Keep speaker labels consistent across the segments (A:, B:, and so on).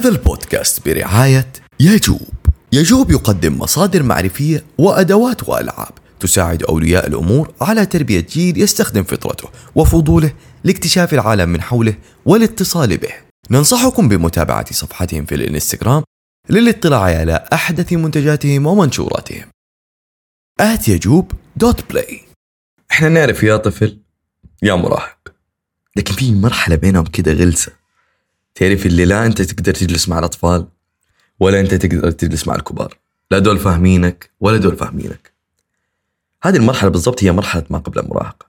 A: هذا البودكاست برعاية يجوب يجوب يقدم مصادر معرفية وأدوات وألعاب تساعد أولياء الأمور على تربية جيل يستخدم فطرته وفضوله لاكتشاف العالم من حوله والاتصال به. ننصحكم بمتابعة صفحتهم في الانستغرام للاطلاع على أحدث منتجاتهم ومنشوراتهم. at يجوب dot play إحنا نعرف يا طفل يا مراهق لكن في مرحلة بينهم كده غلسة. تعرف اللي لا أنت تقدر تجلس مع الأطفال ولا أنت تقدر تجلس مع الكبار. لا دول فاهمينك ولا دول فاهمينك. هذه المرحلة بالضبط هي مرحلة ما قبل المراهقة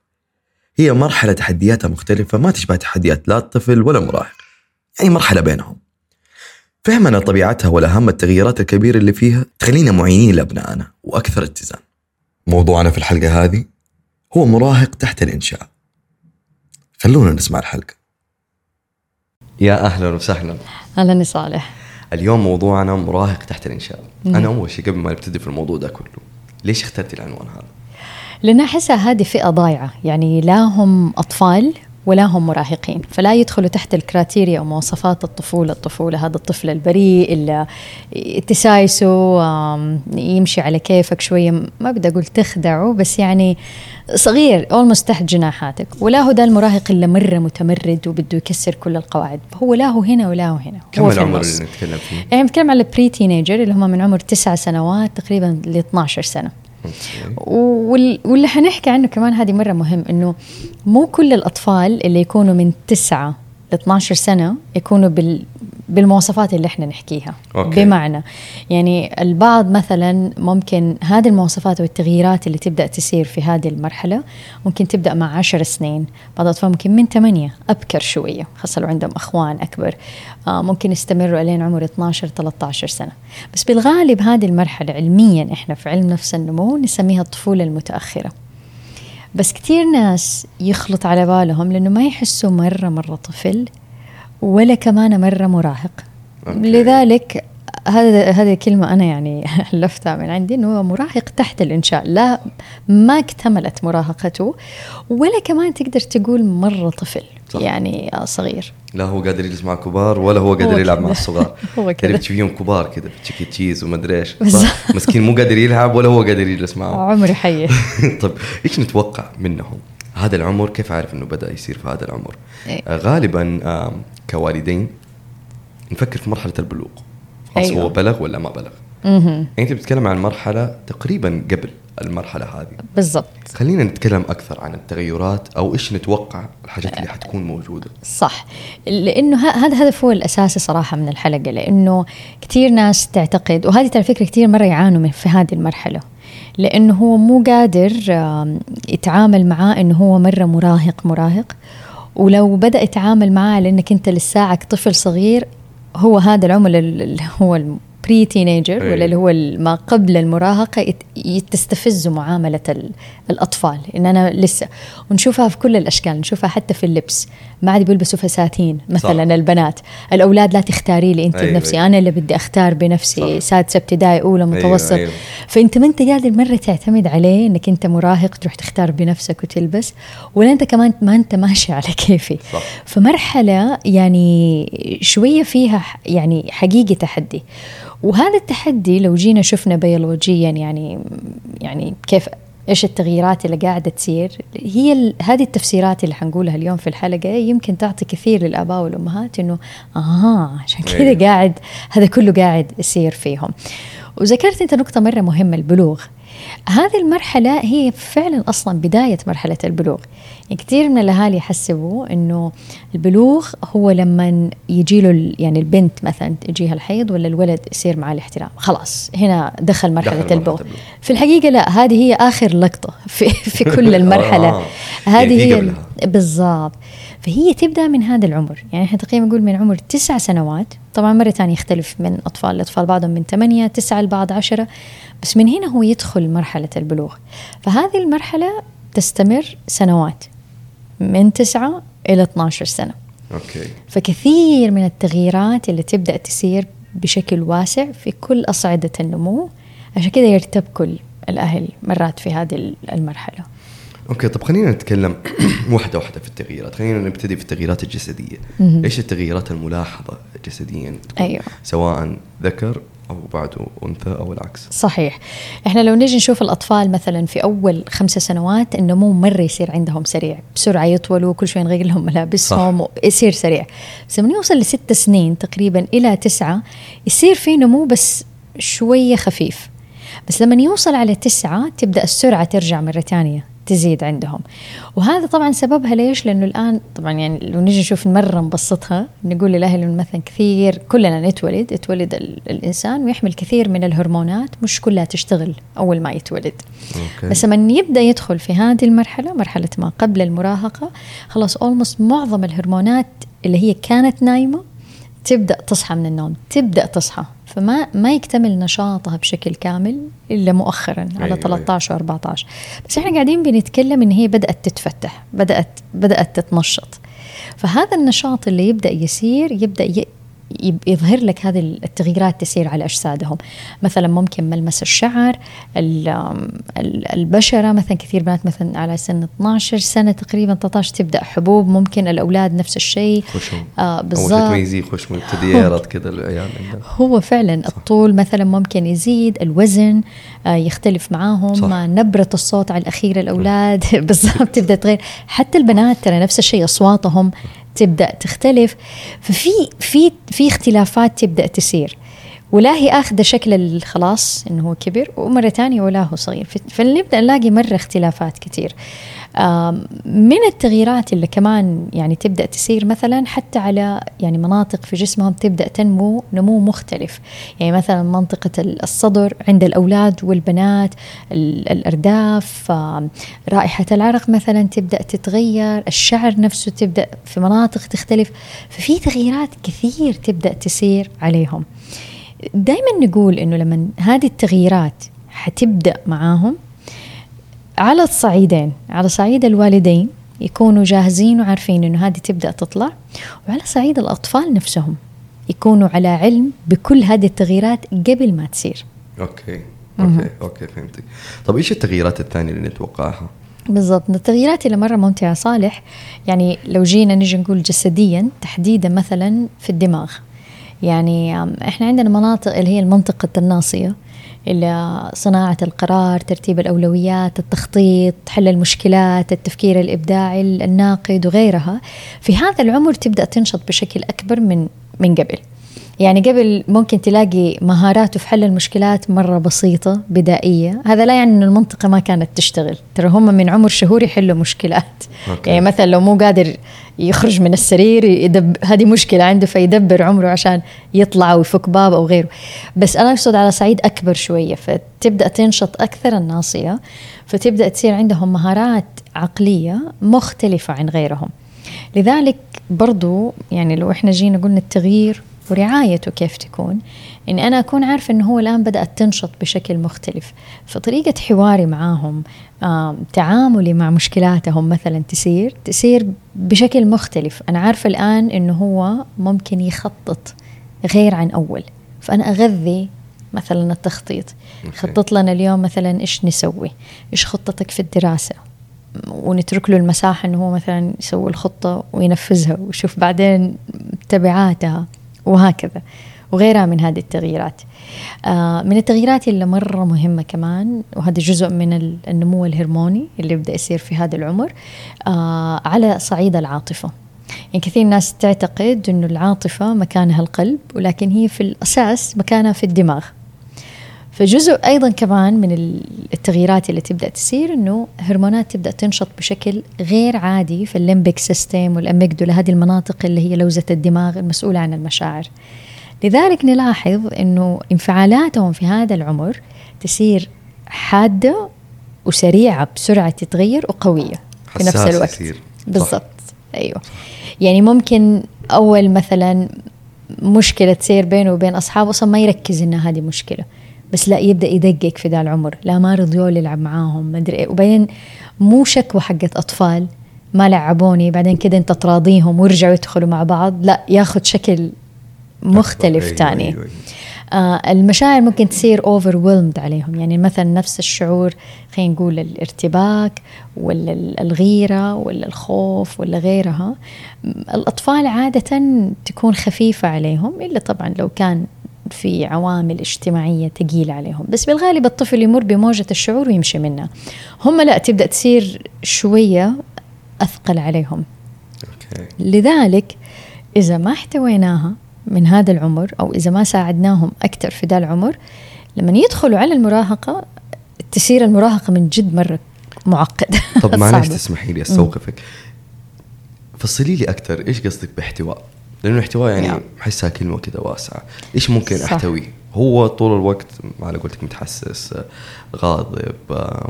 A: هي مرحلة تحدياتها مختلفة ما تشبه تحديات لا الطفل ولا المراهق. يعني مرحلة بينهم. فهمنا طبيعتها والأهم التغييرات الكبيرة اللي فيها؟ تخلينا معينين لأبنائنا وأكثر اتزان. موضوعنا في الحلقة هذه هو مراهق تحت الإنشاء. خلونا نسمع الحلقة. يا أهلا وسهلا.
B: أهلا صالح.
A: اليوم موضوعنا مراهق تحت الإنشاء. أنا أول شيء قبل ما نبتدي في الموضوع ده كله ليش اخترتي العنوان هذا؟
B: لأن أحسها هذه فئة ضايعة. يعني لا هم أطفال ولا هم مراهقين فلا يدخلوا تحت الكراتيريا ومواصفات الطفولة الطفولة هذا الطفل البريء اللي تسايسه يمشي على كيفك شوية ما بدي أقول تخدعه بس يعني صغير almost تحت جناحاتك ولا هو ده المراهق اللي مرة متمرد وبده يكسر كل القواعد هو لا هو هنا ولا هو هنا
A: كم
B: هو
A: العمر. اللي نتكلم فيه؟
B: يعني بنتكلم على ال pre-teenager اللي هم من عمر تسعة سنوات تقريبا ل 12 سنة واللي حنحكي عنه كمان هذه مرة مهم إنه مو كل الأطفال اللي يكونوا من 9 ل 12 سنة يكونوا بال بالمواصفات اللي إحنا نحكيها.
A: أوكي.
B: بمعنى يعني البعض مثلا ممكن هذه المواصفات والتغييرات اللي تبدأ تصير في هذه المرحلة ممكن تبدأ مع 10 سنين بعض الأطفال ممكن من 8 أبكر شوية خاصة لو عندهم أخوان أكبر آه ممكن يستمروا الين عمر 12 13 سنة. بس بالغالب هذه المرحلة علميا إحنا في علم نفس النمو نسميها الطفولة المتأخرة. بس كثير ناس يخلط على بالهم لأنه ما يحسوا مرة مرة طفل ولا كمان مره مراهق
A: okay.
B: لذلك هذا هذه كلمة أنا يعني ألفتها من عندي إنه مراهق تحت الإنشاء لا ما اكتملت مراهقته ولا كمان تقدر تقول مرة طفل
A: صح.
B: يعني آه، صغير
A: لا هو قادر يجلس مع الكبار ولا هو قادر
B: هو
A: يلعب
B: كده.
A: مع الصغار
B: هو كده.
A: تشوفيهم كبار كده في Chuck E. Cheese ومدري إيش
B: بالظبط.
A: صح؟ مسكين مو قادر يلعب ولا هو قادر يجلس معهم
B: عمري حي
A: طيب إيش نتوقع منهم؟ هذا العمر كيف عارف إنه بدأ يصير في هذا العمر؟
B: إيه.
A: آه غالبا كوالدين نفكر في مرحلة البلوغ. خلاص
B: أيوة.
A: هو بلغ ولا ما بلغ؟
B: مهم.
A: يعني أنت بتتكلم عن مرحلة تقريبا قبل المرحلة هذه.
B: بالضبط.
A: خلينا نتكلم أكثر عن التغيرات أو إيش نتوقع الحاجات اللي حتكون موجودة.
B: صح. لأنه هذا الهدف هو الأساسي صراحة من الحلقة لأنه كثير ناس تعتقد وهذه ترى فكرة كثير مرة يعانوا من في هذه المرحلة لأنه هو مو قادر يتعامل معاه إنه هو مرة مراهق مراهق. ولو بدأ يتعامل معاه لأنك أنت لساعك طفل صغير هو هذا العمر ال- اللي هو البري تينيجر
A: أي.
B: ولا اللي هو ما قبل يت- تستفز معاملة ال- الأطفال إن أنا لسه ونشوفها في كل الأشكال نشوفها حتى في اللبس ما عاد بيلبسوا فساتين مثلا
A: صح.
B: البنات الأولاد لا تختاري لي أنت
A: أيوة،
B: بنفسي
A: أيوة.
B: أنا اللي بدي أختار بنفسي
A: صح.
B: سادسة ابتدائي أولى متوسط
A: أيوة.
B: فأنت ما أنت قادر مرة تعتمد عليه إنك أنت مراهق تروح تختار بنفسك وتلبس ولا أنت كمان ما أنت ماشي على كيفي
A: صح.
B: فمرحلة يعني شوية فيها يعني حقيقي تحدي وهذا التحدي لو جينا شفنا بيولوجيا يعني يعني كيف إيش التغييرات اللي قاعدة تصير؟ هي ال- هذه التفسيرات اللي حنقولها اليوم في الحلقة يمكن تعطي كثير للآباء والأمهات إنه أها عشان كذا
A: أيوة.
B: قاعد هذا كله قاعد يصير فيهم. وذكرت أنت نقطة مرة مهمة البلوغ. هذه المرحلة هي فعلا أصلا بداية مرحلة البلوغ يعني كثير من الأهالي يحسبوا أنه البلوغ هو لما يجي له يعني البنت مثلا يجيها الحيض ولا الولد يصير معاه الاحتلام خلاص هنا دخل مرحلة
A: مرحلة
B: البلوغ. في الحقيقة لا هذه هي آخر لقطة في, في كل المرحلة
A: آه. يعني
B: هذه
A: في
B: هي. بالضبط فهي تبدأ من هذا العمر. يعني إحنا تقريبا نقول من عمر تسع سنوات. طبعا مرة ثانية يختلف من أطفال لأطفال بعضهم من ثمانية تسعة البعض عشرة. بس من هنا هو يدخل مرحلة البلوغ. فهذه المرحلة تستمر سنوات من تسعة إلى 12 سنة.
A: أوكي.
B: فكثير من التغييرات اللي تبدأ تصير بشكل واسع في كل أصعدة النمو. عشان كذا يرتبكوا الأهل مرات في هذه المرحلة.
A: أوكي طب خلينا نتكلم واحدة واحدة في التغييرات. خلينا نبتدي في التغييرات الجسدية. إيش التغييرات الملاحظة جسديا؟
B: أيوه.
A: سواء ذكر أو بعده أنثى أو العكس.
B: صحيح. إحنا لو نجي نشوف الأطفال مثلا في أول خمسة سنوات النمو مرة يصير عندهم سريع. بسرعة يطولوا كل شوي نغير لهم ملابسهم يصير سريع. بس لما يوصل لست سنين تقريبا إلى تسعة يصير في نمو بس شوية خفيف. بس لما يوصل على تسعة تبدأ السرعة ترجع مرة ثانية. تزيد عندهم. وهذا طبعا سببها ليش؟ لأنه الآن طبعا يعني لو نجي نشوف مره نبسطها نقول للاهل مثلا كثير كلنا نتولد يتولد الإنسان ويحمل كثير من الهرمونات مش كلها تشتغل أول ما يتولد. okay. بس لما يبدأ يدخل في هذه المرحلة مرحلة ما قبل المراهقة خلاص almost معظم الهرمونات اللي هي كانت نايمة تبدأ تصحى من النوم تبدأ تصحى. فما ما يكتمل نشاطها بشكل كامل إلا مؤخرا على 13 أيوة، و14 أيوة. بس إحنا قاعدين بنتكلم إن هي بدأت تتفتح بدأت بدأت تتنشط. فهذا النشاط اللي يبدأ يسير يبدأ يظهر لك هذه التغييرات تسير على أجسادهم. مثلا ممكن ملمس الشعر البشرة مثلا كثير بنات مثلا على سن 12 سنة تقريبا 13 تبدأ حبوب ممكن الأولاد نفس الشيء.
A: خشم آه بالضبط. هو تميزيه خشم كذا العيال
B: هو فعلا صح. الطول مثلا ممكن يزيد الوزن آه يختلف معاهم صح. نبرة الصوت على الأخير الأولاد. بالضبط تبدأ تغير. حتى البنات ترى نفس الشيء أصواتهم. تبدأ تختلف ففي في في اختلافات تبدأ تصير. ولا هي آخذة شكل خلاص إنه هو كبر ومرة ثانية ولا هو صغير. فنبدا نلاقي مرة اختلافات كثير. من التغييرات اللي كمان يعني تبدأ تصير مثلا حتى على يعني مناطق في جسمهم تبدأ تنمو نمو مختلف. يعني مثلا منطقة الصدر عند الأولاد والبنات الأرداف رائحة العرق مثلا تبدأ تتغير الشعر نفسه تبدأ في مناطق تختلف. ففي تغييرات كثير تبدأ تصير عليهم. دائما نقول إنه لما هذه التغييرات حتبدأ معاهم على الصعيدين على صعيد الوالدين يكونوا جاهزين وعارفين إنه هذه تبدأ تطلع وعلى صعيد الأطفال نفسهم يكونوا على علم بكل هذه التغييرات قبل ما تصير.
A: okay okay okay فهمتك. طب إيش التغييرات الثانية اللي نتوقعها؟
B: بالضبط التغييرات اللي مرة ممتعة صالح يعني لو جينا نجي نقول جسديا تحديدا مثلا في الدماغ. يعني إحنا عندنا مناطق اللي هي المنطقة الناصية صناعة القرار ترتيب الأولويات التخطيط حل المشكلات التفكير الإبداعي الناقد وغيرها. في هذا العمر تبدأ تنشط بشكل أكبر من من قبل. يعني قبل ممكن تلاقي مهاراته في حل المشكلات مرة بسيطة بدائية. هذا لا يعني أن المنطقة ما كانت تشتغل. ترى هم من عمر شهور يحلوا مشكلات. أوكي. يعني مثلا لو مو قادر يخرج من السرير يدب هذه مشكلة عنده فيدبر عمره عشان يطلع ويفك باب أو غيره. بس أنا أقصد على صعيد أكبر شوية. فتبدأ تنشط أكثر الناصية. فتبدأ تصير عندهم مهارات عقلية مختلفة عن غيرهم. لذلك برضو يعني لو إحنا جينا قلنا التغيير ورعايته كيف تكون. اني أنا أكون عارفة إنه هو الآن بدأت تنشط بشكل مختلف. فطريقة حواري معاهم تعاملي مع مشكلاتهم مثلا تسير تسير بشكل مختلف. أنا عارفة الآن إنه هو ممكن يخطط غير عن أول. فأنا أغذي مثلا التخطيط. خطط لنا اليوم مثلا إيش نسوي؟ إيش خطتك في الدراسة؟ ونترك له المساحة إنه هو مثلا يسوي الخطة وينفذها ويشوف بعدين تبعاتها. وهكذا. وغيرها من هذه التغييرات. آه من التغييرات اللي مرة مهمة كمان وهذا جزء من النمو الهرموني اللي يبدأ يصير في هذا العمر آه على صعيد العاطفة. يعني كثير ناس تعتقد أنه العاطفة مكانها القلب ولكن هي في الأساس مكانها في الدماغ. فجزء أيضا كمان من التغييرات اللي تبدأ تصير إنه هرمونات تبدأ تنشط بشكل غير عادي في ال limbic system وال amygdala هذه المناطق اللي هي لوزة الدماغ المسؤولة عن المشاعر. لذلك نلاحظ إنه انفعالاتهم في هذا العمر تصير حادة وسريعة بسرعة تتغير وقوية
A: في نفس الوقت.
B: بالضبط. أيوه. يعني ممكن أول مثلا مشكلة تصير بينه وبين أصحابه أصلا ما يركز انها هذه مشكلة. بس لا يبدأ يدقق في ذا العمر. لا ما رضيوا يلعب معاهم ما أدري إيه. وبعدين مو شكوى حقت أطفال ما لعبوني. بعدين كده أنت تراضيهم ويرجعوا يدخلوا مع بعض. لا ياخذ شكل مختلف ثاني أيوة أيوة. آه المشاعر ممكن تصير overwhelmed عليهم. يعني مثلا نفس الشعور خلينا نقول الارتباك ولا الغيرة ولا الخوف ولا غيرها. الأطفال عادة تكون خفيفة عليهم إلا طبعا لو كان في عوامل اجتماعية ثقيلة عليهم. بس بالغالب الطفل يمر بموجة الشعور ويمشي منها. هم لا تبدأ تصير شوية أثقل عليهم. okay. لذلك إذا ما احتويناها من هذا العمر أو إذا ما ساعدناهم أكثر في ذا العمر لما يدخلوا على المراهقة تصير المراهقة من جد مرة معقدة.
A: طب معلش تسمحي لي أستوقفك. فصلي لي أكثر إيش قصدك باحتواء؟ لأنه الاحتواء يعني احسها كلمة كده واسعة. إيش ممكن صح. أحتويه؟ هو طول الوقت على قولتك متحسس غاضب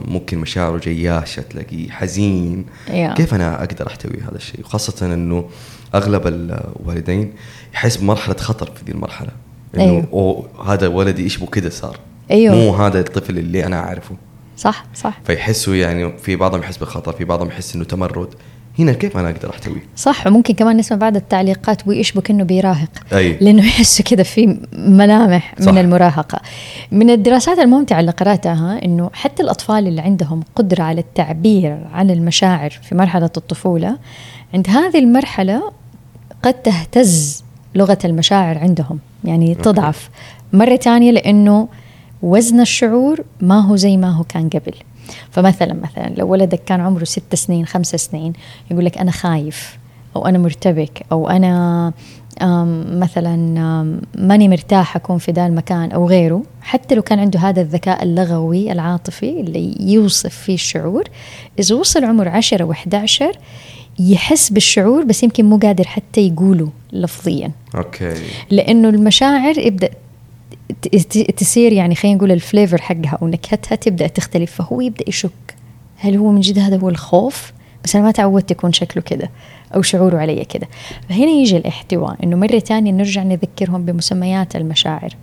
A: ممكن مشاعره جياشه تلاقيه حزين. Yeah. كيف أنا أقدر أحتوي هذا الشيء؟ خاصه إنه أغلب الوالدين يحس بمرحلة خطر في ذي المرحلة. إنه أيوه. أوه هذا ولدي إيش بو كده صار؟ أيوه. مو هذا الطفل اللي أنا أعرفه.
B: صح صح.
A: فيحسوا يعني في بعضهم يحس بخطر في بعضهم يحس إنه تمرد. هنا كيف أنا أقدر احتويه
B: صح وممكن كمان نسمع بعض التعليقات ويشبك إنه بيراهق. أي. لأنه يحسوا كده في ملامح صح. من المراهقة. من الدراسات الممتعة اللي قرأتها إنه حتى الأطفال اللي عندهم قدرة على التعبير عن المشاعر في مرحلة الطفولة عند هذه المرحلة قد تهتز لغة المشاعر عندهم. يعني تضعف مرة ثانية لأنه وزن الشعور ما هو زي ما هو كان قبل. فمثلا مثلا لو ولدك كان عمره ست سنين خمس سنين يقول لك أنا خايف أو أنا مرتبك أو أنا مثلا ماني مرتاح أكون في ذا المكان أو غيره. حتى لو كان عنده هذا الذكاء اللغوي العاطفي اللي يوصف فيه الشعور إذا وصل عمر عشرة و عشر يحس بالشعور بس يمكن مو قادر حتى يقوله لفظيا.
A: okay.
B: لأنه المشاعر يبدأ تصير يعني خلينا نقول ال flavor حقها أو نكهتها تبدا تختلف فهو يبدأ يشك. هل هو من جد هذا هو الخوف؟ بس أنا ما تعودت يكون شكله كده أو شعوره علي كده. فهنا يجي الاحتواء إنه مرة ثانية نرجع نذكرهم بمسميات المشاعر.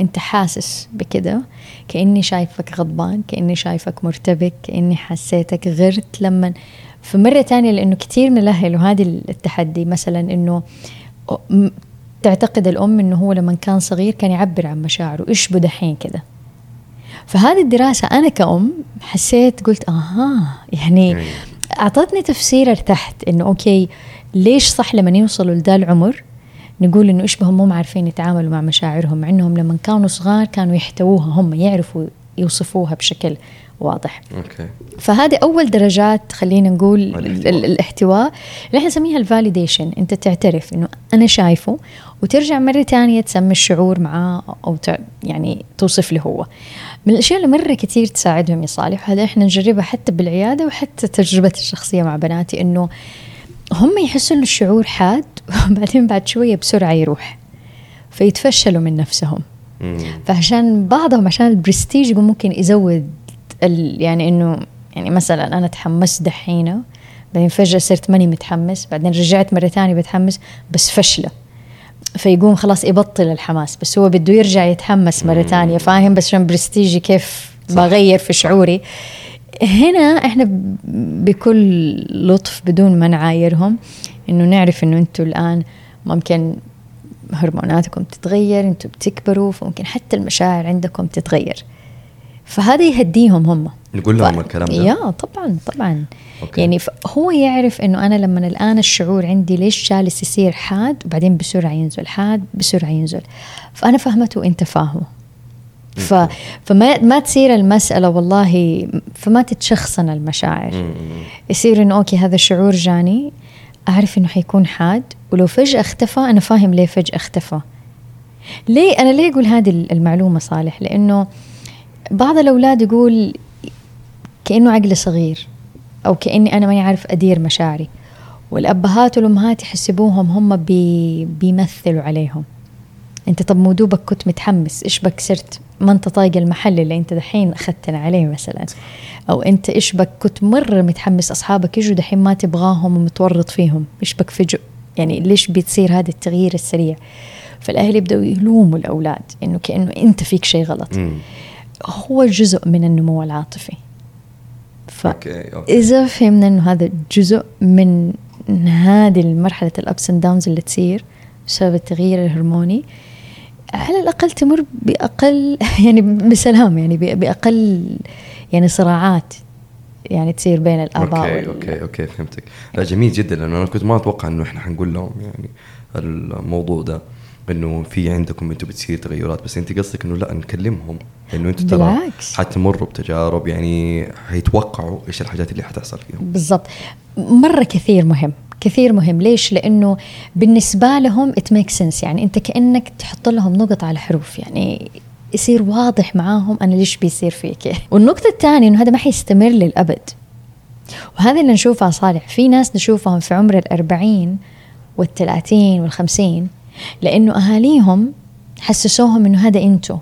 B: أنت حاسس بكده كأني شايفك غضبان كأني شايفك مرتبك كأني حسيتك غرت لما. فمرة ثانية لأنه كثير من الاهل وهذه التحدي مثلا إنه تعتقد الأم إنه هو لما كان صغير كان يعبر عن مشاعره إيش بدحين كده؟ فهذه الدراسة أنا كأم حسيت قلت آها يعني أيوة. أعطتني تفسير ارتحت إنه أوكي ليش صح لما يوصلوا لذا العمر نقول إنه إشبهم مو عارفين يتعاملوا مع مشاعرهم مع إنهم لما كانوا صغار كانوا يحتووها هم يعرفوا يوصفوها بشكل واضح.
A: okay.
B: فهذه أول درجات خلينا نقول الاحتواء, الاحتواء. اللي إحنا نسميها ال validation أنت تعترف إنه أنا شايفه وترجع مرة ثانية تسمي الشعور معاه أو يعني توصف له هو. من الأشياء اللي مرة كثير تساعدهم يا صالح وهذا إحنا نجربها حتى بالعيادة وحتى تجربتي الشخصية مع بناتي إنه هم يحسوا ان الشعور حاد وبعدين بعد شوية بسرعة يروح فيتفشلوا من نفسهم. فعشان بعضهم عشان البرستيج ممكن يزود يعني إنه يعني مثلا أنا تحمست دحينة بعدين فجأة صرت ماني متحمس بعدين رجعت مرة ثانية بتحمس بس فشلة. فيقوم خلاص يبطل الحماس بس هو بده يرجع يتحمس مرة ثانية. فاهم؟ بس عشان برستيجي كيف بغير في شعوري. هنا إحنا بكل لطف بدون ما نعايرهم إنه نعرف إنه أنتم الآن ممكن هرموناتكم تتغير أنتم بتكبروا فممكن حتى المشاعر عندكم تتغير. فهذا يهديهم هم.
A: نقول لهم ف... الكلام ده؟
B: يا طبعا طبعا. أوكي. يعني هو يعرف إنه أنا لما الآن الشعور عندي ليش جالس يصير حاد وبعدين بسرعة ينزل حاد بسرعة ينزل. فأنا فهمته وانت فاهمه. ف... فما ما تصير المسألة والله فما تتشخصن المشاعر. يصير إنه okay هذا الشعور جاني أعرف إنه حيكون حاد ولو فجأة اختفى أنا فاهم ليه فجأة اختفى. ليه أنا ليه أقول هذه المعلومة صالح؟ لأنه بعض الأولاد يقول كأنه عقل صغير أو كأني أنا ما يعرف أدير مشاعري. والأبهات والأمهات يحسبوهم هم بي بيمثلوا عليهم. أنت طب مو دوبك كنت متحمس إيش بك صرت؟ ما أنت طايق المحل اللي أنت دحين أخذتنا عليه مثلا. أو أنت إيش بك كنت مرة متحمس أصحابك يجوا دحين ما تبغاهم ومتورط فيهم. إيش بك فجأة؟ يعني ليش بتصير هذا التغيير السريع؟ فالأهل يبدأوا يلوموا الأولاد إنه كأنه أنت فيك شيء غلط. مم. هو جزء من النمو العاطفي. فإذا فهمنا أنه هذا جزء من هذه المرحلة ال ups and downs اللي تصير بسبب التغيير الهرموني على الأقل تمر بأقل يعني بسلام يعني بأقل يعني صراعات يعني تصير بين الآباء
A: أوكي أوكي أوكي فهمتك. لا جميل جدا لأنه أنا كنت ما أتوقع إنه إحنا حنقول لهم يعني الموضوع ده. انه في عندكم أنتم بتصير تغيرات بس أنت قصدك إنه لا نكلمهم. انه أنتم ترى حتمروا بتجارب يعني حيتوقعوا إيش الحاجات اللي حتحصل فيهم.
B: بالضبط. مرة كثير مهم كثير مهم. ليش؟ لأنه بالنسبة لهم it make sense يعني أنت كأنك تحط لهم نقط على حروف. يعني يصير واضح معاهم أنا ليش بيصير فيك. والنقطة الثانية إنه هذا ما حيستمر للأبد. وهذا اللي نشوفها صالح. في ناس نشوفهم في عمر الأربعين والثلاثين والخمسين لأنه أهاليهم حسسوهم أنه هذا أنتو.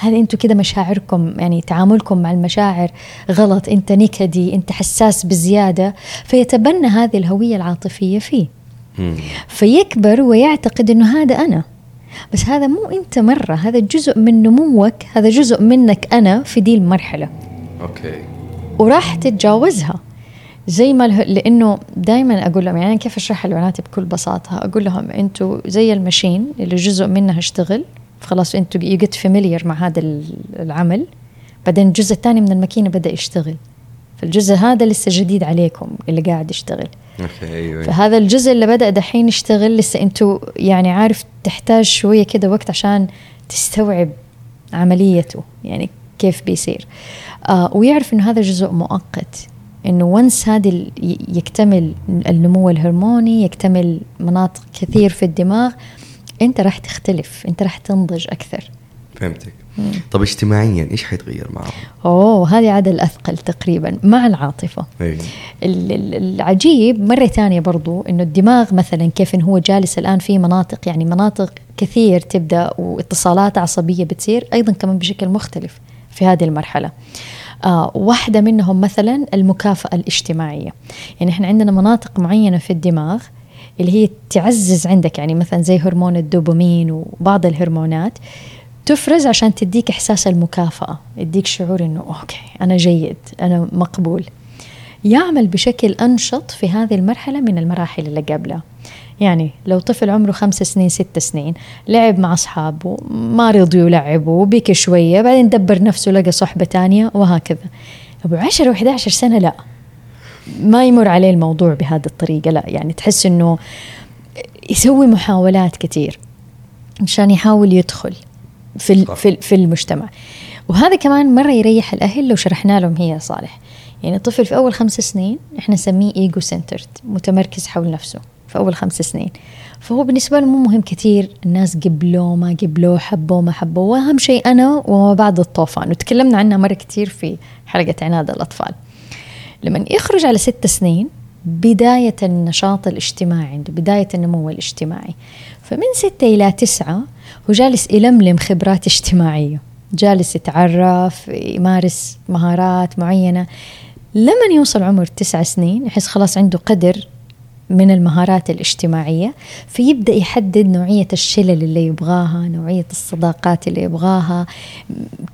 B: هذا أنتو كده مشاعركم يعني تعاملكم مع المشاعر غلط أنت نكدي أنت حساس بزيادة فيتبنى هذه الهوية العاطفية فيه. فيكبر ويعتقد أنه هذا أنا. بس هذا مو أنت مرة هذا جزء من نموك هذا جزء منك أنا في دي المرحلة.
A: okay.
B: وراح تتجاوزها. زي ما لإنه دائما أقول لهم يعني كيف أشرح لبناتي بكل بساطة؟ أقول لهم أنتم زي ال machine اللي جزء منها اشتغل خلاص أنتم you get familiar مع هذا العمل. بعدين الجزء الثاني من الماكينة بدأ يشتغل. فالجزء هذا لسه جديد عليكم اللي قاعد يشتغل.
A: أيوه.
B: فهذا الجزء اللي بدأ دحين يشتغل لسه أنتم يعني عارف تحتاج شوية كده وقت عشان تستوعب عمليته يعني كيف بيصير. آه ويعرف إنه هذا جزء مؤقت. إنه ونس هذه يكتمل النمو الهرموني يكتمل مناطق كثير في الدماغ أنت راح تختلف أنت راح تنضج أكثر.
A: فهمتك. طب اجتماعيا إيش حيتغير معهم؟
B: أوه هذه عاد الاثقل تقريبا مع العاطفة.
A: أيه.
B: العجيب مرة ثانية برضو إنه الدماغ مثلا كيف انه هو جالس الآن في مناطق يعني مناطق كثير تبدأ واتصالات عصبية بتصير أيضا كمان بشكل مختلف في هذه المرحلة. آه واحدة منهم مثلا المكافأة الاجتماعية. يعني إحنا عندنا مناطق معينة في الدماغ اللي هي تعزز عندك يعني مثلا زي هرمون الدوبامين وبعض الهرمونات تفرز عشان تديك إحساس المكافأة يديك شعور إنه أوكي أنا جيد أنا مقبول. يعمل بشكل أنشط في هذه المرحلة من المراحل اللي قبلها. يعني لو طفل عمره خمس سنين ست سنين لعب مع أصحابه ما رضي يلعبه بكي شوية بعدين دبر نفسه لقى صحبة تانية وهكذا. أبو عشر وحدة عشر سنة لا. ما يمر عليه الموضوع بهذه الطريقة لا. يعني تحس أنه يسوي محاولات كثير عشان يحاول يدخل في في في المجتمع. وهذا كمان مرة يريح الأهل لو شرحنا لهم هي صالح. يعني الطفل في أول خمس سنين إحنا نسميه إيجو سنترد متمركز حول نفسه. في أول خمس سنين. فهو بالنسبة له مو مهم كثير الناس قبلوه ما قبلوه حبوه ما حبوه. وأهم شيء أنا وما بعد الطوفان. وتكلمنا عنها مرة كثير في حلقة عناد الأطفال. لما يخرج على ست سنين بداية النشاط الاجتماعي عنده بداية النمو الاجتماعي. فمن ستة إلى تسعة هو جالس يلملم خبرات اجتماعية. جالس يتعرف يمارس مهارات معينة. لما يوصل عمر تسع سنين يحس خلاص عنده قدر من المهارات الاجتماعية فيبدأ يحدد نوعية الشلل اللي يبغاها نوعية الصداقات اللي يبغاها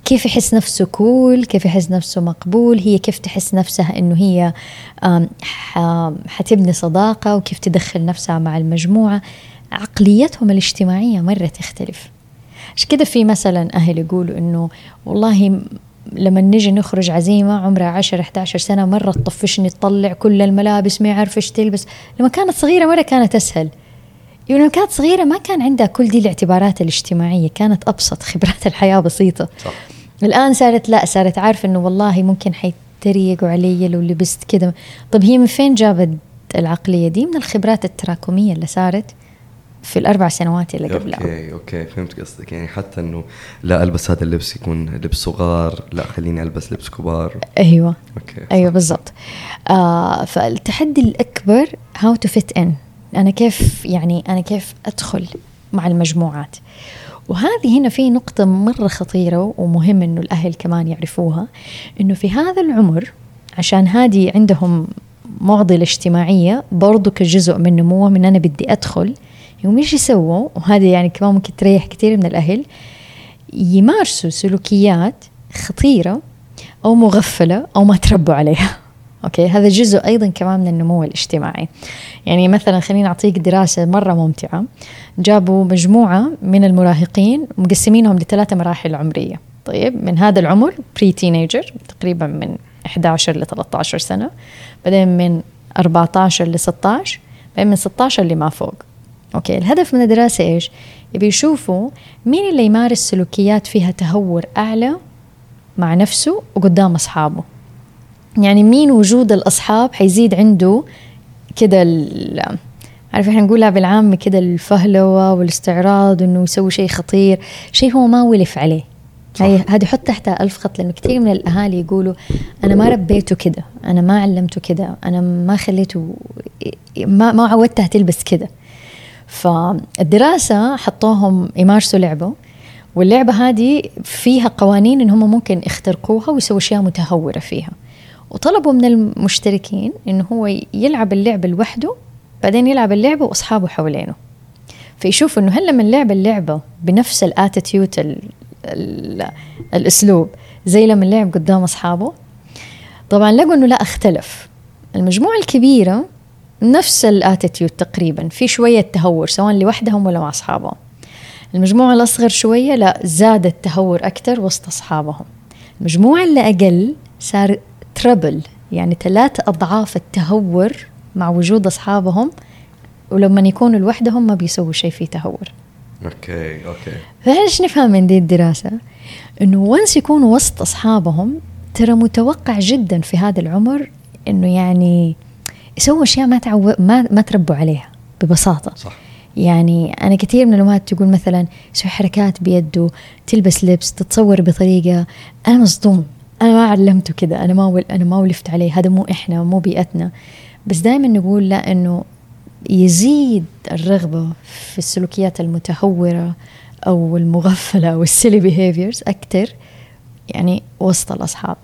B: كيف يحس نفسه كول كيف يحس نفسه مقبول هي كيف تحس نفسها أنه هي حتبني صداقة وكيف تدخل نفسها مع المجموعة. عقليتهم الاجتماعية مرة تختلف. عشان كده في مثلا أهل يقولوا أنه والله لما نجي نخرج عزيمة عمرها 10 11 سنة مرة تطفشني تطلع كل الملابس ما يعرف إيش تلبس. لما كانت صغيرة مرة كانت أسهل. لما كانت صغيرة ما كان عندها كل دي الاعتبارات الاجتماعية كانت أبسط خبرات الحياة بسيطة. صح. الآن صارت لا صارت عارفة إنه والله ممكن حيتريقوا علي لو لبست كذا طب هي من فين جابت العقلية دي؟ من الخبرات التراكمية اللي صارت. في الأربع سنوات اللي قبلها.
A: أوكي أوكي فهمت قصدك. يعني حتى إنه لا ألبس هذا اللبس يكون لبس صغار لا خليني ألبس لبس كبار.
B: أيوه. أوكي أيوه بالضبط. آه فالتحدي الأكبر how to fit in أنا كيف يعني أنا كيف أدخل مع المجموعات. وهذه هنا في نقطة مرة خطيرة ومهم إنه الأهل كمان يعرفوها إنه في هذا العمر عشان هذه عندهم معضلة اجتماعية برضو كجزء من نموهم ان أنا بدي أدخل يوم إيش يسووا وهذا يعني كمان ممكن تريح كثير من الأهل يمارسوا سلوكيات خطيرة أو مغفلة أو ما تربوا عليها. أوكي؟ هذا جزء أيضا كمان من النمو الاجتماعي. يعني مثلا خليني أعطيك دراسة مرة ممتعة. جابوا مجموعة من المراهقين مقسمينهم لثلاثة مراحل عمرية. طيب من هذا العمر pre-teenager تقريبا من 11 ل 13 سنة بعدين من 14 ل 16 بعدين من 16 لما فوق. أوكي الهدف من الدراسة إيش؟ يبي يشوفوا مين اللي يمارس سلوكيات فيها تهور أعلى مع نفسه وقدام أصحابه. يعني مين وجود الأصحاب حيزيد عنده كده عارف إحنا نقولها بالعامة كده الفهلوة والاستعراض إنه يسوي شيء خطير شيء هو ما ولف عليه. هي هذه حط تحتها ألف خط لأنه كثير من الأهالي يقولوا أنا ما ربيته كده أنا ما علمته كده أنا ما خليته ما ما عودتها تلبس كده. فالدراسة حطوهم يمارسوا لعبة واللعبة هذه فيها قوانين إن هم ممكن يخترقوها ويسووا أشياء متهورة فيها. وطلبوا من المشتركين إنه هو يلعب اللعبة لوحده بعدين يلعب اللعبة وأصحابه حوالينه. فيشوفوا إنه هل لما اللعبة اللعبة بنفس ال attitude الأسلوب زي لما لعب قدام أصحابه؟ طبعا لقوا إنه لا اختلف. المجموعة الكبيرة نفس ال attitude تقريبا. في شوية تهور سواء لوحدهم ولا مع أصحابهم. المجموعة الأصغر شوية لا زاد التهور أكثر وسط أصحابهم. المجموعة اللي أقل صار triple يعني ثلاث أضعاف التهور مع وجود أصحابهم ولما يكونوا لوحدهم ما بيسووا شيء فيه تهور.
A: أوكي أوكي.
B: فايش نفهم من دي الدراسة؟ إنه once يكونوا وسط أصحابهم ترى متوقع جدا في هذا العمر إنه يعني يسووا أشياء ما تعو ما ما تربوا عليها ببساطة. صح. يعني أنا كثير من الأمهات تقول مثلا يسوي حركات بيده تلبس لبس تتصور بطريقة. أنا مصدوم. أنا ما علمته كذا أنا ما أنا ما ولفت عليه. هذا مو إحنا مو بيئتنا. بس دائما نقول لا إنه يزيد الرغبة في السلوكيات المتهورة أو المغفلة أو السيلي بيهيفيرز أكثر يعني وسط الأصحاب.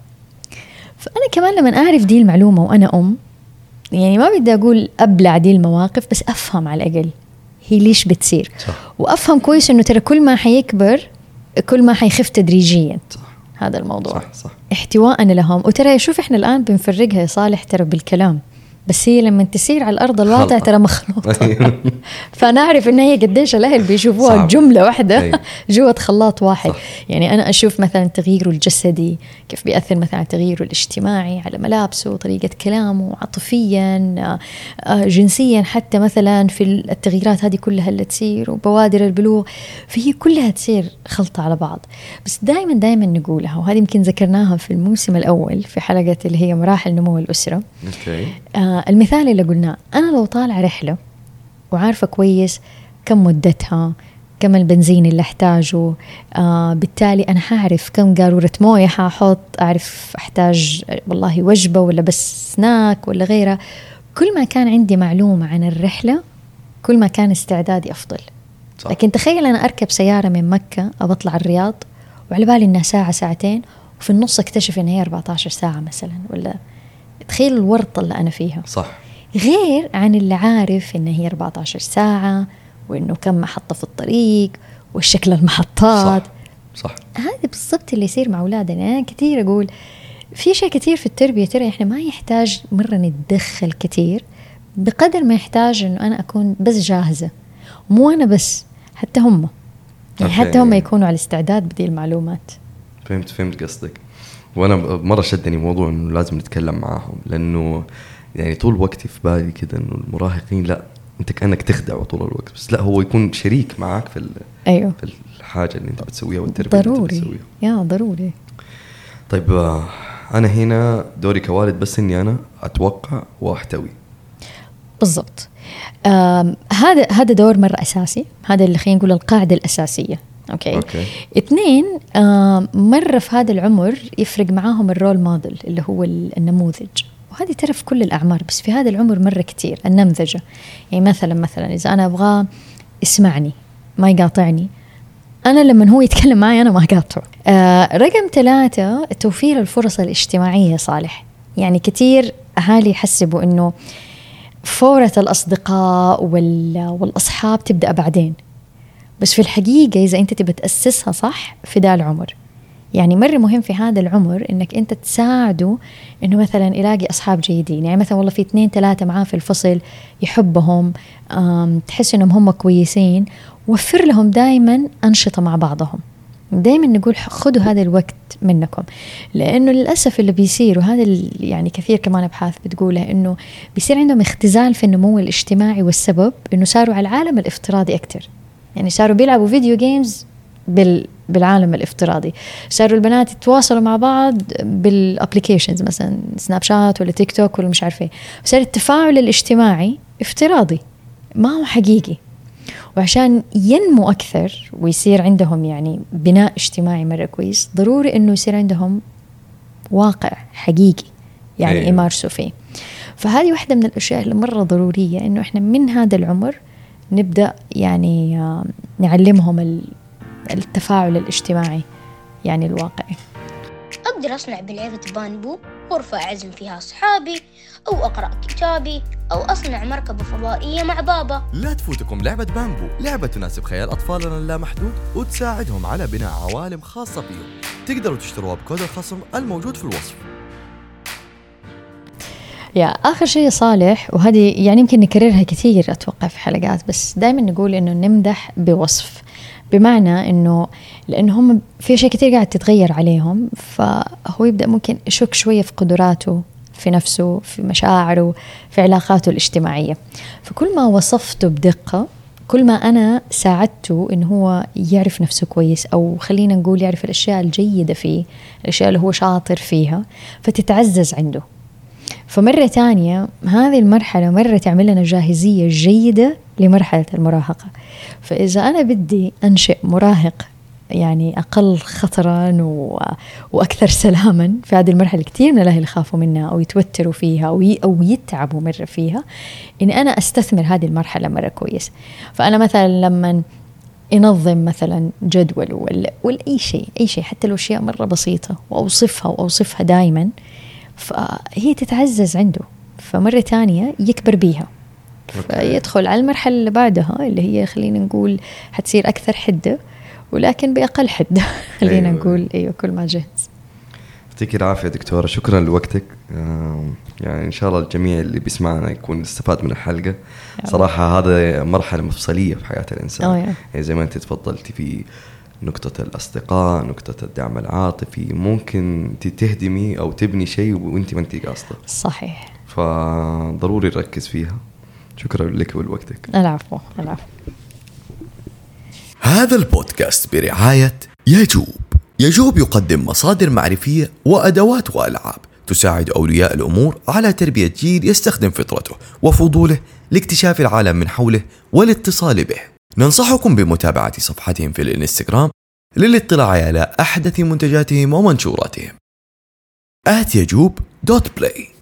B: فأنا كمان لما أعرف دي المعلومة وأنا أم يعني ما بدي أقول أبلع دي المواقف بس أفهم على الأقل هي ليش بتصير. صح. وأفهم كويس إنه ترى كل ما حيكبر كل ما حيخف تدريجيا. صح. هذا الموضوع. صح صح. احتواء لهم. وترى شوف إحنا الآن بنفرقها يا صالح ترى بالكلام. بس هي لما تسير على الأرض الواقع ترى مخلوطه أيوه. فانا اعرف إن هي قديش الأهل بيشوفوها صعب. جملة واحدة أيوه. جوة خلاط واحد صح. يعني أنا أشوف مثلا تغييره الجسدي كيف بيأثر مثلا على تغييره الاجتماعي على ملابسه طريقة كلامه عاطفيا آه، آه، جنسيا حتى مثلا في التغييرات هذه كلها اللي تصير وبوادر البلوغ فهي كلها تصير خلطة على بعض بس دائما دائما نقولها وهذه يمكن ذكرناها في الموسم الأول في حلقة اللي هي مراحل نمو الأسرة
A: أوكي
B: آه المثال اللي قلناه أنا لو طالع رحلة وعارفة كويس كم مدتها كم البنزين اللي أحتاجه آه بالتالي أنا حأعرف كم قارورة موية حأحط أعرف أحتاج والله وجبة ولا بس سناك ولا غيرها كل ما كان عندي معلومة عن الرحلة كل ما كان استعدادي أفضل صح. لكن تخيل أنا أركب سيارة من مكة أو أطلع الرياض وعلى بالي إنها ساعة ساعتين وفي النص أكتشف ان هي 14 ساعة مثلا ولا تخيل الورطة اللي أنا فيها.
A: صح.
B: غير عن اللي عارف إن هي 14 ساعة وإنه كم محطة في الطريق والشكل المحطات.
A: صح. صح.
B: هذا بالضبط اللي يصير مع أولادنا. يعني أنا كثير أقول في شيء كثير في التربية ترى إحنا ما يحتاج مرة نتدخل كثير بقدر ما يحتاج إنه أنا أكون بس جاهزة. مو أنا بس حتى هم. يعني حتى هم يكونوا على استعداد بدي المعلومات.
A: فهمت فهمت قصدك. وأنا مرة شدني موضوع إنه لازم نتكلم معاهم لأنه يعني طول وقتي في بالي كده إنه المراهقين لا أنت كأنك تخدعه طول الوقت بس لا هو يكون شريك معك في
B: أيوه.
A: في الحاجة اللي أنت بتسويها والتربية ضروري اللي أنت بتسويها.
B: يا ضروري.
A: طيب آه، أنا هنا دوري كوالد بس إني أنا أتوقع وأحتوي.
B: بالضبط. هذا هذا دور مرة أساسي هذا اللي خلينا نقول القاعدة الأساسية. أوكي, أوكي. اثنين آه مرة في هذا العمر يفرق معاهم ال role model اللي هو النموذج. وهذه ترى في كل الأعمار بس في هذا العمر مرة كثير النمذجة. يعني مثلا مثلا إذا أنا أبغاه يسمعني ما يقاطعني أنا لما هو يتكلم معي أنا ما أقاطعه. آه رقم ثلاثة توفير الفرص الاجتماعية صالح. يعني كثير أهالي يحسبوا إنه فورة الأصدقاء والأصحاب تبدأ بعدين. بس في الحقيقة إذا أنت تبي تأسسها صح في ذا العمر. يعني مرة مهم في هذا العمر إنك أنت تساعده إنه مثلا يلاقي أصحاب جيدين. يعني مثلا والله في اثنين ثلاثة معاه في الفصل يحبهم تحس إنهم هم كويسين وفر لهم دائما أنشطة مع بعضهم. دائما نقول خذوا هذا الوقت منكم. لأنه للأسف اللي بيصير وهذا يعني كثير كمان أبحاث بتقوله إنه بيصير عندهم اختزال في النمو الاجتماعي والسبب إنه صاروا على العالم الافتراضي أكثر يعني صاروا بيلعبوا video games بال بالعالم الافتراضي. صاروا البنات يتواصلوا مع بعض بال applications مثلا سناب شات ولا تيك توك ولا مش عارفة إيه. صار التفاعل الاجتماعي افتراضي ما هو حقيقي. وعشان ينمو أكثر ويصير عندهم يعني بناء اجتماعي مرة كويس ضروري إنه يصير عندهم واقع حقيقي يعني أيوه. يمارسوا فيه فهذه واحدة من الأشياء اللي مرة ضرورية إنه إحنا من هذا العمر نبدأ يعني آه، نعلمهم التفاعل الاجتماعي يعني الواقعي.
C: أقدر أصنع بلعبة بانبو غرفة أعزم فيها أصحابي أو أقرأ كتابي أو أصنع مركبة فضائية مع بابا.
A: لا تفوتكم لعبة بامبو لعبة تناسب خيال أطفالنا اللامحدود وتساعدهم على بناء عوالم خاصة فيهم. تقدروا تشتروها بكود الخصم الموجود في الوصف.
B: يا آخر شيء صالح وهذه يعني يمكن نكررها كثير أتوقع في حلقات بس دائما نقول إنه نمدح بوصف. بمعنى إنه لأنه هم في اشياء كثير قاعد تتغير عليهم فهو يبدأ ممكن يشك شوية في قدراته في نفسه في مشاعره في علاقاته الاجتماعية. فكل ما وصفته بدقة كل ما أنا ساعدته إن هو يعرف نفسه كويس أو خلينا نقول يعرف الأشياء الجيدة فيه الأشياء اللي هو شاطر فيها فتتعزز عنده. فمرة تانية هذه المرحلة مرة تعمل لنا جاهزية جيدة لمرحلة المراهقة. فإذا أنا بدي أنشئ مراهق يعني أقل خطرا و... وأكثر سلاما في هذه المرحلة كثير من الأهل يخافوا منها أو يتوتروا فيها أو, ي... أو يتعبوا مرة فيها إني أنا أستثمر هذه المرحلة مرة كويس. فأنا مثلا لما ينظم مثلا جدول ولا, ولا أي شيء أي شيء حتى لو أشياء مرة بسيطة وأوصفها وأوصفها دائما فهي تتعزز عنده. فمرة ثانية يكبر بيها. فيدخل على المرحلة اللي بعدها اللي هي خلينا نقول حتصير أكثر حدة ولكن بأقل حدة. خلينا أيوة. نقول أيوة كل ما جهز.
A: يعطيك العافية دكتورة. شكرا لوقتك. يعني إن شاء الله الجميع اللي بيسمعنا يكون استفاد من الحلقة. صراحة هذا مرحلة مفصلية في حياة الإنسان. يعني زي ما أنت تفضلتي في نقطة الأصدقاء نقطة الدعم العاطفي ممكن تهدمي أو تبني شيء وأنت ما أنت قاصدة
B: صحيح.
A: فضروري نركز فيها. شكرا لك ولوقتك.
B: العفو العفو.
A: هذا البودكاست برعاية يجوب. يجوب يقدم مصادر معرفية وأدوات وألعاب تساعد أولياء الأمور على تربية جيل يستخدم فطرته وفضوله لاكتشاف العالم من حوله والاتصال به. ننصحكم بمتابعة صفحتهم في الانستغرام للاطلاع على أحدث منتجاتهم ومنشوراتهم. آت يجوب دوت بلاي